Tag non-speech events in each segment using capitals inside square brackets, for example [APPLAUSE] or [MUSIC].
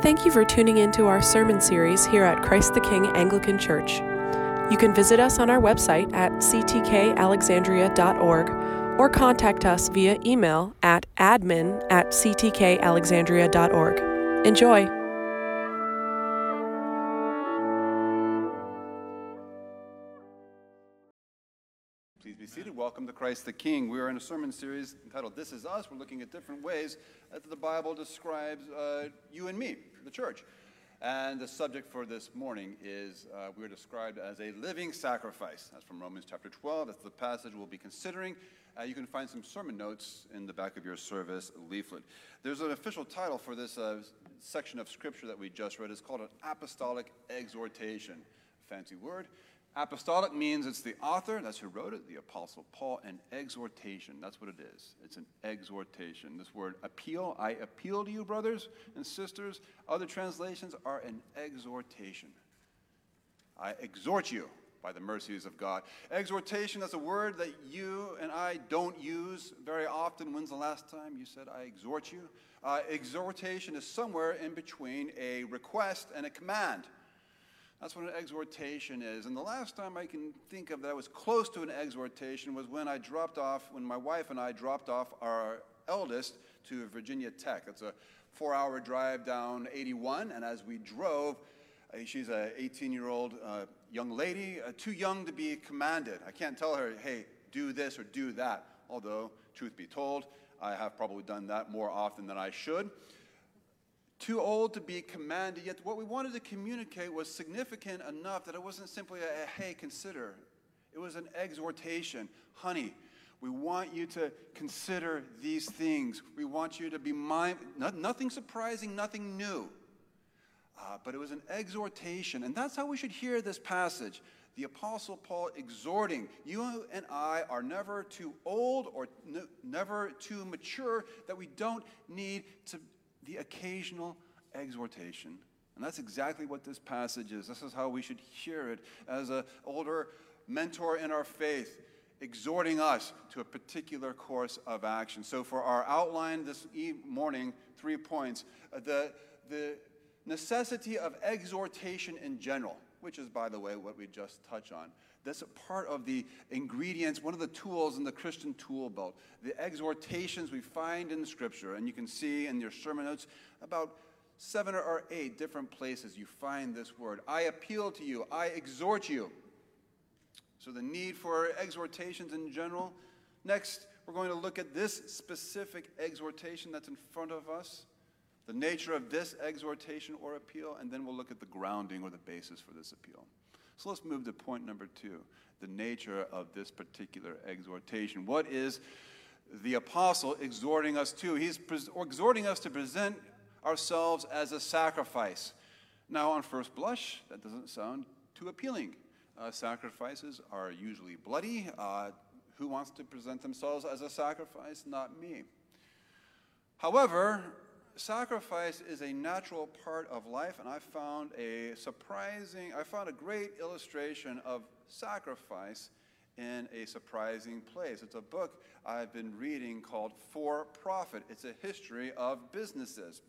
Thank you for tuning in to our sermon series here at Christ the King Anglican Church. You can visit us on our website at ctkalexandria.org or contact us via email at admin at ctkalexandria.org. Enjoy! Welcome to Christ the King. We are in a sermon series entitled This Is Us. We're looking at different ways that the Bible describes uh, you and me, the church. And the subject for this morning is uh, we're described as a living sacrifice. That's from Romans chapter 12. That's the passage we'll be considering. Uh, you can find some sermon notes in the back of your service leaflet. There's an official title for this uh, section of scripture that we just read. It's called an apostolic exhortation. Fancy word. Apostolic means it's the author, that's who wrote it, the Apostle Paul, and exhortation, that's what it is. It's an exhortation. This word appeal, I appeal to you, brothers and sisters. Other translations are an exhortation. I exhort you by the mercies of God. Exhortation, that's a word that you and I don't use very often. When's the last time you said, I exhort you? Uh, exhortation is somewhere in between a request and a command. That's what an exhortation is. And the last time I can think of that I was close to an exhortation was when I dropped off, when my wife and I dropped off our eldest to Virginia Tech. It's a four hour drive down 81. And as we drove, uh, she's an 18 year old uh, young lady, uh, too young to be commanded. I can't tell her, hey, do this or do that. Although, truth be told, I have probably done that more often than I should too old to be commanded, yet what we wanted to communicate was significant enough that it wasn't simply a, hey, consider. It was an exhortation. Honey, we want you to consider these things. We want you to be mind, nothing surprising, nothing new. Uh, but it was an exhortation, and that's how we should hear this passage. The Apostle Paul exhorting, you and I are never too old or never too mature that we don't need to the occasional exhortation. And that's exactly what this passage is. This is how we should hear it as an older mentor in our faith, exhorting us to a particular course of action. So, for our outline this morning, three points uh, the, the necessity of exhortation in general, which is, by the way, what we just touched on. That's a part of the ingredients, one of the tools in the Christian tool belt. The exhortations we find in Scripture, and you can see in your sermon notes about seven or eight different places you find this word. I appeal to you, I exhort you. So, the need for exhortations in general. Next, we're going to look at this specific exhortation that's in front of us, the nature of this exhortation or appeal, and then we'll look at the grounding or the basis for this appeal. So let's move to point number two the nature of this particular exhortation. What is the apostle exhorting us to? He's exhorting us to present ourselves as a sacrifice. Now, on first blush, that doesn't sound too appealing. Uh, sacrifices are usually bloody. Uh, who wants to present themselves as a sacrifice? Not me. However, sacrifice is a natural part of life, and I found a surprising, I found a great illustration of sacrifice in a surprising place. It's a book I've been reading called For Profit. It's a history of businesses.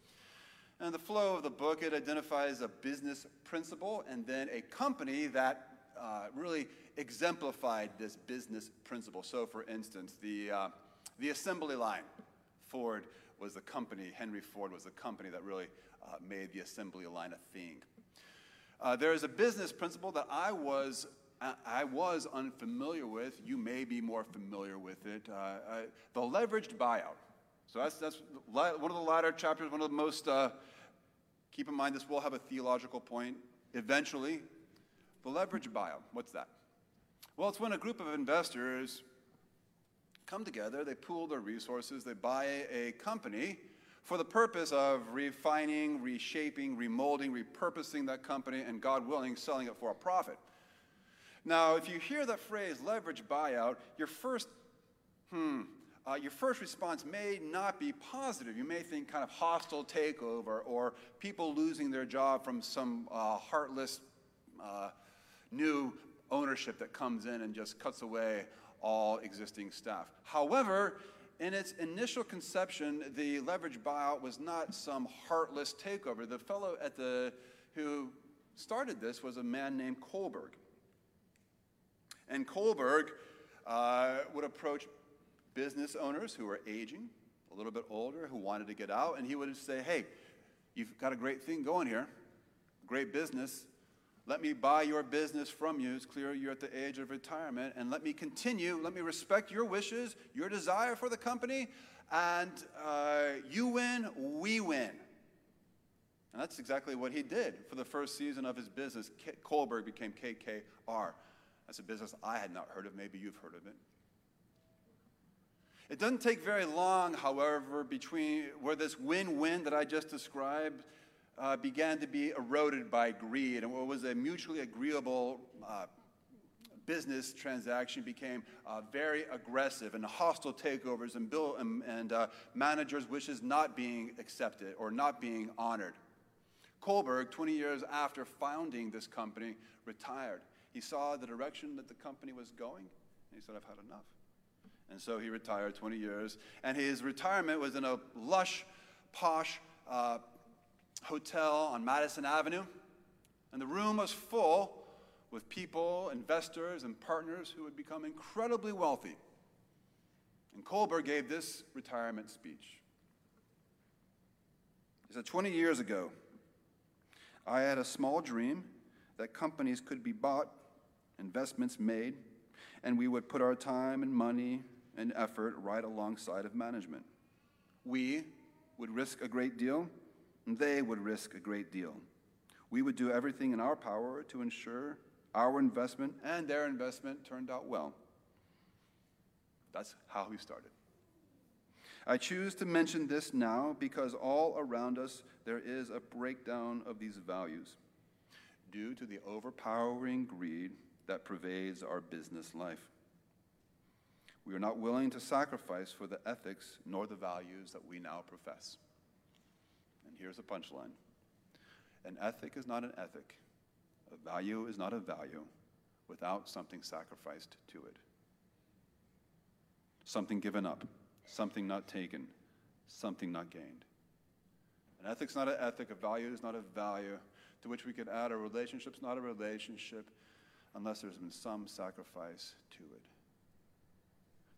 And the flow of the book, it identifies a business principle and then a company that uh, really exemplified this business principle. So, for instance, the, uh, the assembly line, Ford was the company, Henry Ford was the company that really uh, made the assembly line a thing. Uh, there is a business principle that I was, I was unfamiliar with. You may be more familiar with it. Uh, I, the leveraged buyout. So that's, that's one of the latter chapters, one of the most, uh, keep in mind this will have a theological point eventually. The leveraged buyout, what's that? Well, it's when a group of investors come together, they pool their resources, they buy a company for the purpose of refining, reshaping, remolding, repurposing that company, and God willing, selling it for a profit. Now, if you hear that phrase leverage buyout, your first, hmm, uh, your first response may not be positive. You may think kind of hostile takeover or people losing their job from some uh, heartless uh, new ownership that comes in and just cuts away all existing staff. However, in its initial conception, the leverage buyout was not some heartless takeover. The fellow at the, who started this was a man named Kohlberg. And Kohlberg uh, would approach business owners who were aging, a little bit older, who wanted to get out, and he would say, Hey, you've got a great thing going here, great business. Let me buy your business from you. It's clear you're at the age of retirement. And let me continue. Let me respect your wishes, your desire for the company. And uh, you win, we win. And that's exactly what he did for the first season of his business. K- Kohlberg became KKR. That's a business I had not heard of. Maybe you've heard of it. It doesn't take very long, however, between where this win win that I just described uh, began to be eroded by greed. And what was a mutually agreeable uh, business transaction became uh, very aggressive and hostile takeovers and, bill, and, and uh, managers' wishes not being accepted or not being honored. Kohlberg, 20 years after founding this company, retired. He saw the direction that the company was going, and he said, I've had enough. And so he retired 20 years. And his retirement was in a lush, posh uh, hotel on Madison Avenue. And the room was full with people, investors, and partners who had become incredibly wealthy. And Kohlberg gave this retirement speech. He said, 20 years ago, I had a small dream that companies could be bought, investments made, and we would put our time and money and effort right alongside of management. We would risk a great deal, and they would risk a great deal. We would do everything in our power to ensure our investment and their investment turned out well. That's how we started. I choose to mention this now because all around us there is a breakdown of these values due to the overpowering greed that pervades our business life. We are not willing to sacrifice for the ethics nor the values that we now profess. Here's a punchline an ethic is not an ethic, a value is not a value without something sacrificed to it. Something given up, something not taken, something not gained. An ethic's not an ethic, a value is not a value to which we could add a relationship's not a relationship unless there's been some sacrifice to it.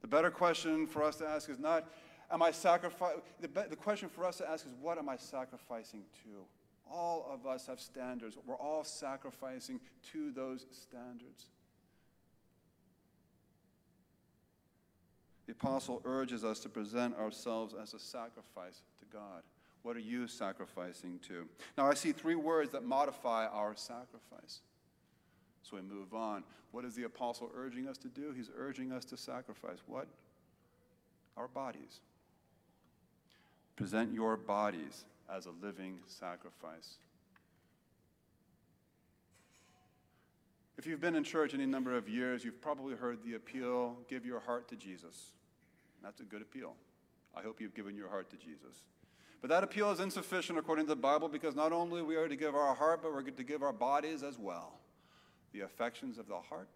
The better question for us to ask is not, am I sacrificing? The, the question for us to ask is, what am I sacrificing to? All of us have standards. We're all sacrificing to those standards. The apostle urges us to present ourselves as a sacrifice to God. What are you sacrificing to? Now, I see three words that modify our sacrifice. So we move on. What is the apostle urging us to do? He's urging us to sacrifice what? Our bodies. Present your bodies as a living sacrifice. If you've been in church any number of years, you've probably heard the appeal give your heart to Jesus. That's a good appeal. I hope you've given your heart to Jesus. But that appeal is insufficient according to the Bible because not only we are to give our heart, but we're to give our bodies as well. The affections of the heart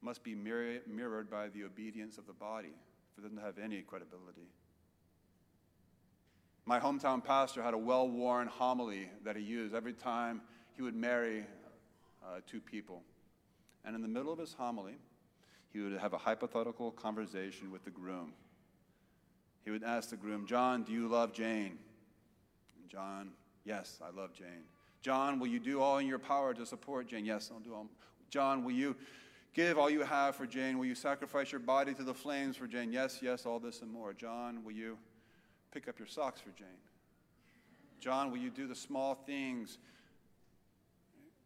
must be mirrored by the obedience of the body for them to have any credibility. My hometown pastor had a well worn homily that he used every time he would marry uh, two people. And in the middle of his homily, he would have a hypothetical conversation with the groom. He would ask the groom, John, do you love Jane? And John, yes, I love Jane. John, will you do all in your power to support Jane? Yes, I'll do all. John, will you give all you have for Jane? Will you sacrifice your body to the flames for Jane? Yes, yes, all this and more. John, will you pick up your socks for Jane? John, will you do the small things?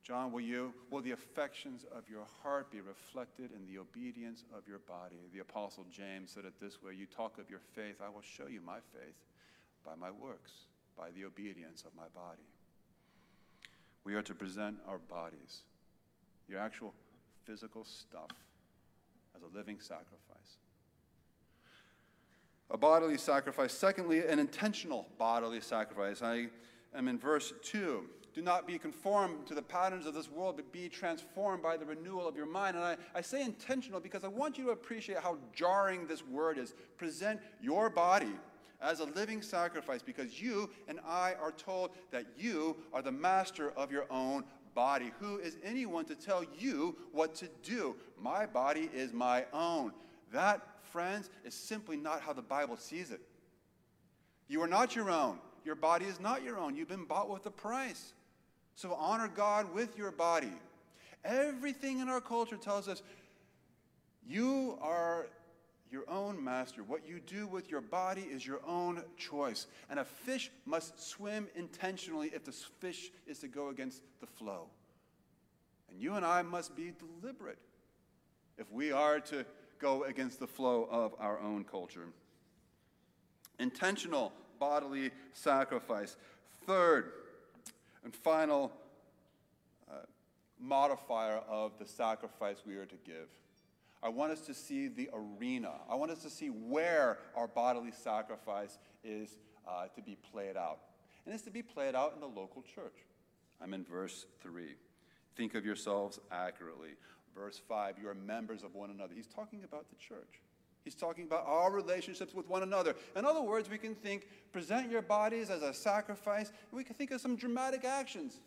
John, will you will the affections of your heart be reflected in the obedience of your body? The apostle James said it this way, you talk of your faith, I will show you my faith by my works, by the obedience of my body. We are to present our bodies, your actual physical stuff, as a living sacrifice. A bodily sacrifice. Secondly, an intentional bodily sacrifice. I am in verse 2. do not be conformed to the patterns of this world, but be transformed by the renewal of your mind. And I, I say intentional because I want you to appreciate how jarring this word is. Present your body as a living sacrifice because you and I are told that you are the master of your own body. Who is anyone to tell you what to do? My body is my own. That, friends, is simply not how the Bible sees it. You are not your own. Your body is not your own. You've been bought with a price. So honor God with your body. Everything in our culture tells us you are your own master. What you do with your body is your own choice. And a fish must swim intentionally if the fish is to go against the flow. And you and I must be deliberate if we are to go against the flow of our own culture. Intentional bodily sacrifice. Third and final uh, modifier of the sacrifice we are to give I want us to see the arena. I want us to see where our bodily sacrifice is uh, to be played out. And it's to be played out in the local church. I'm in verse 3. Think of yourselves accurately. Verse 5, you are members of one another. He's talking about the church. He's talking about our relationships with one another. In other words, we can think, present your bodies as a sacrifice, we can think of some dramatic actions.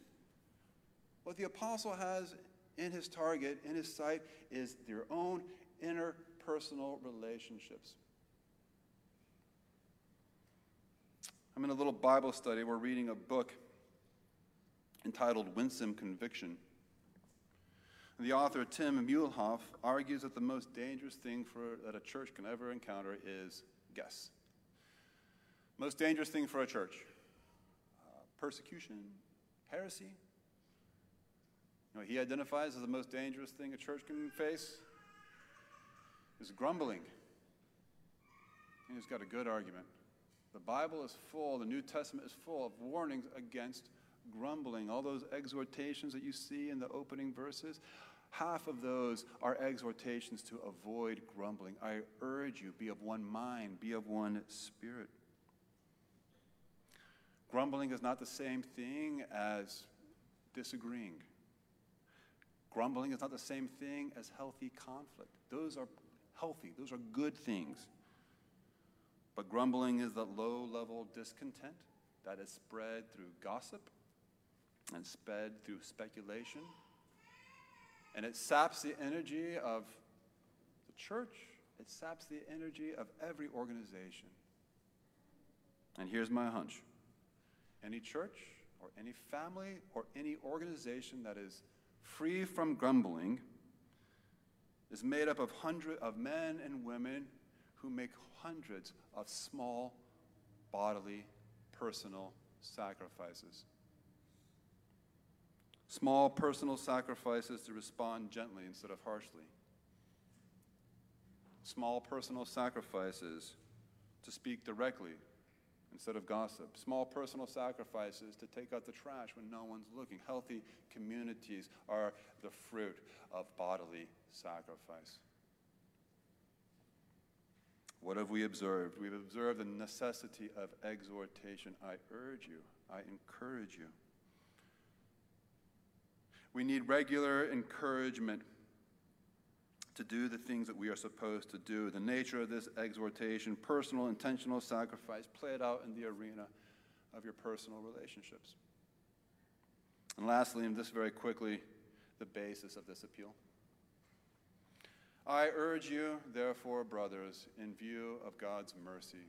What the apostle has in his target, in his sight, is their own interpersonal relationships. I'm in a little Bible study. We're reading a book entitled Winsome Conviction. The author, Tim Muehlhoff, argues that the most dangerous thing for, that a church can ever encounter is guess. Most dangerous thing for a church uh, persecution, heresy, you know, he identifies as the most dangerous thing a church can face is grumbling. And he's got a good argument. The Bible is full, the New Testament is full of warnings against grumbling. All those exhortations that you see in the opening verses, half of those are exhortations to avoid grumbling. I urge you, be of one mind, be of one spirit. Grumbling is not the same thing as disagreeing. Grumbling is not the same thing as healthy conflict. Those are healthy, those are good things. But grumbling is the low level discontent that is spread through gossip and spread through speculation. And it saps the energy of the church, it saps the energy of every organization. And here's my hunch any church or any family or any organization that is free from grumbling, is made up of hundreds of men and women who make hundreds of small bodily, personal sacrifices. Small personal sacrifices to respond gently instead of harshly. Small personal sacrifices to speak directly instead of gossip. Small personal sacrifices to take out the trash when no one's looking. Healthy communities are the fruit of bodily sacrifice. What have we observed? We've observed the necessity of exhortation. I urge you, I encourage you. We need regular encouragement to do the things that we are supposed to do. The nature of this exhortation, personal, intentional sacrifice, play it out in the arena of your personal relationships. And lastly, and this very quickly, the basis of this appeal. I urge you, therefore, brothers, in view of God's mercy,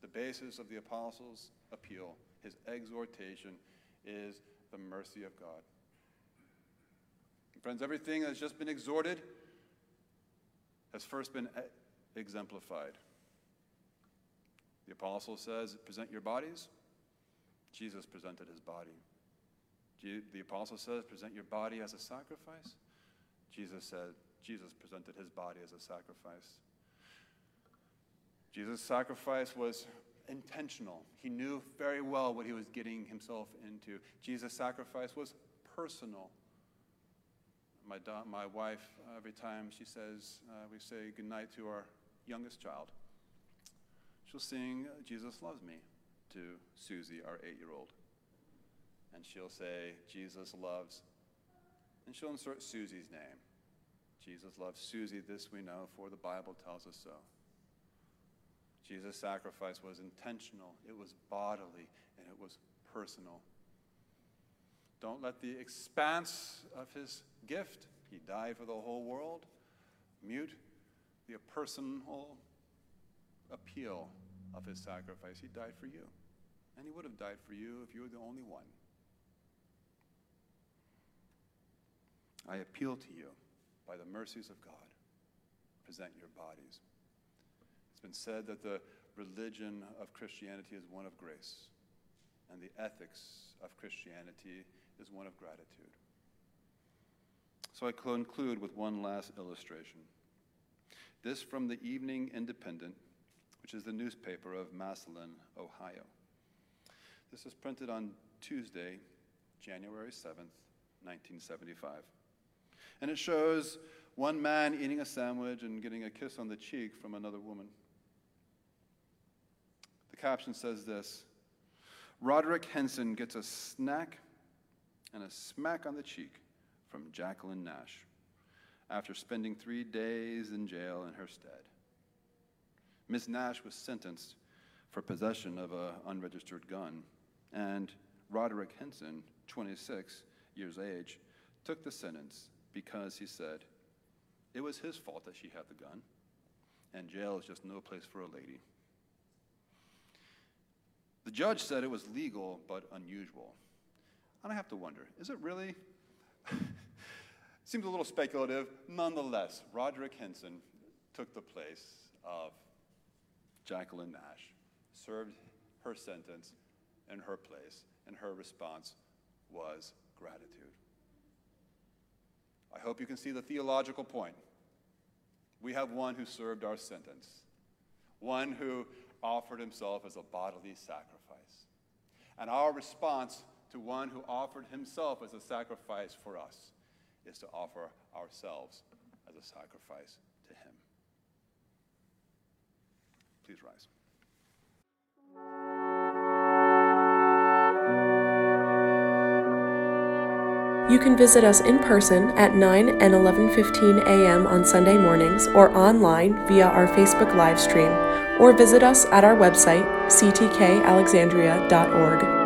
the basis of the apostles' appeal, his exhortation, is the mercy of God. Friends, everything that's just been exhorted has first been exemplified. The apostle says, present your bodies. Jesus presented his body. The apostle says, present your body as a sacrifice. Jesus said, Jesus presented his body as a sacrifice. Jesus' sacrifice was intentional. He knew very well what he was getting himself into. Jesus' sacrifice was personal my, da- my wife, uh, every time she says, uh, we say goodnight to our youngest child, she'll sing Jesus Loves Me to Susie, our eight year old. and she'll say, Jesus loves, and she'll insert Susie's name. Jesus loves Susie, this we know, for the Bible tells us so. Jesus' sacrifice was intentional, it was bodily, and it was personal. Don't let the expanse of his gift, he died for the whole world, mute the personal appeal of his sacrifice. He died for you. And he would have died for you if you were the only one. I appeal to you by the mercies of God. Present your bodies. It's been said that the religion of Christianity is one of grace, and the ethics of Christianity is one of gratitude. So I conclude with one last illustration. This from the Evening Independent, which is the newspaper of Massillon, Ohio. This was printed on Tuesday, January 7th, 1975. And it shows one man eating a sandwich and getting a kiss on the cheek from another woman. The caption says this Roderick Henson gets a snack and a smack on the cheek from Jacqueline Nash after spending three days in jail in her stead. Miss Nash was sentenced for possession of an unregistered gun, and Roderick Henson, 26 years age, took the sentence because he said it was his fault that she had the gun, and jail is just no place for a lady. The judge said it was legal but unusual. And I have to wonder is it really? [LAUGHS] Seems a little speculative. Nonetheless, Roderick Henson took the place of Jacqueline Nash, served her sentence in her place, and her response was gratitude. I hope you can see the theological point. We have one who served our sentence, one who offered himself as a bodily sacrifice. And our response to one who offered himself as a sacrifice for us is to offer ourselves as a sacrifice to him. Please rise. You can visit us in person at 9 and 11:15 a.m. on Sunday mornings or online via our Facebook live stream or visit us at our website ctkalexandria.org.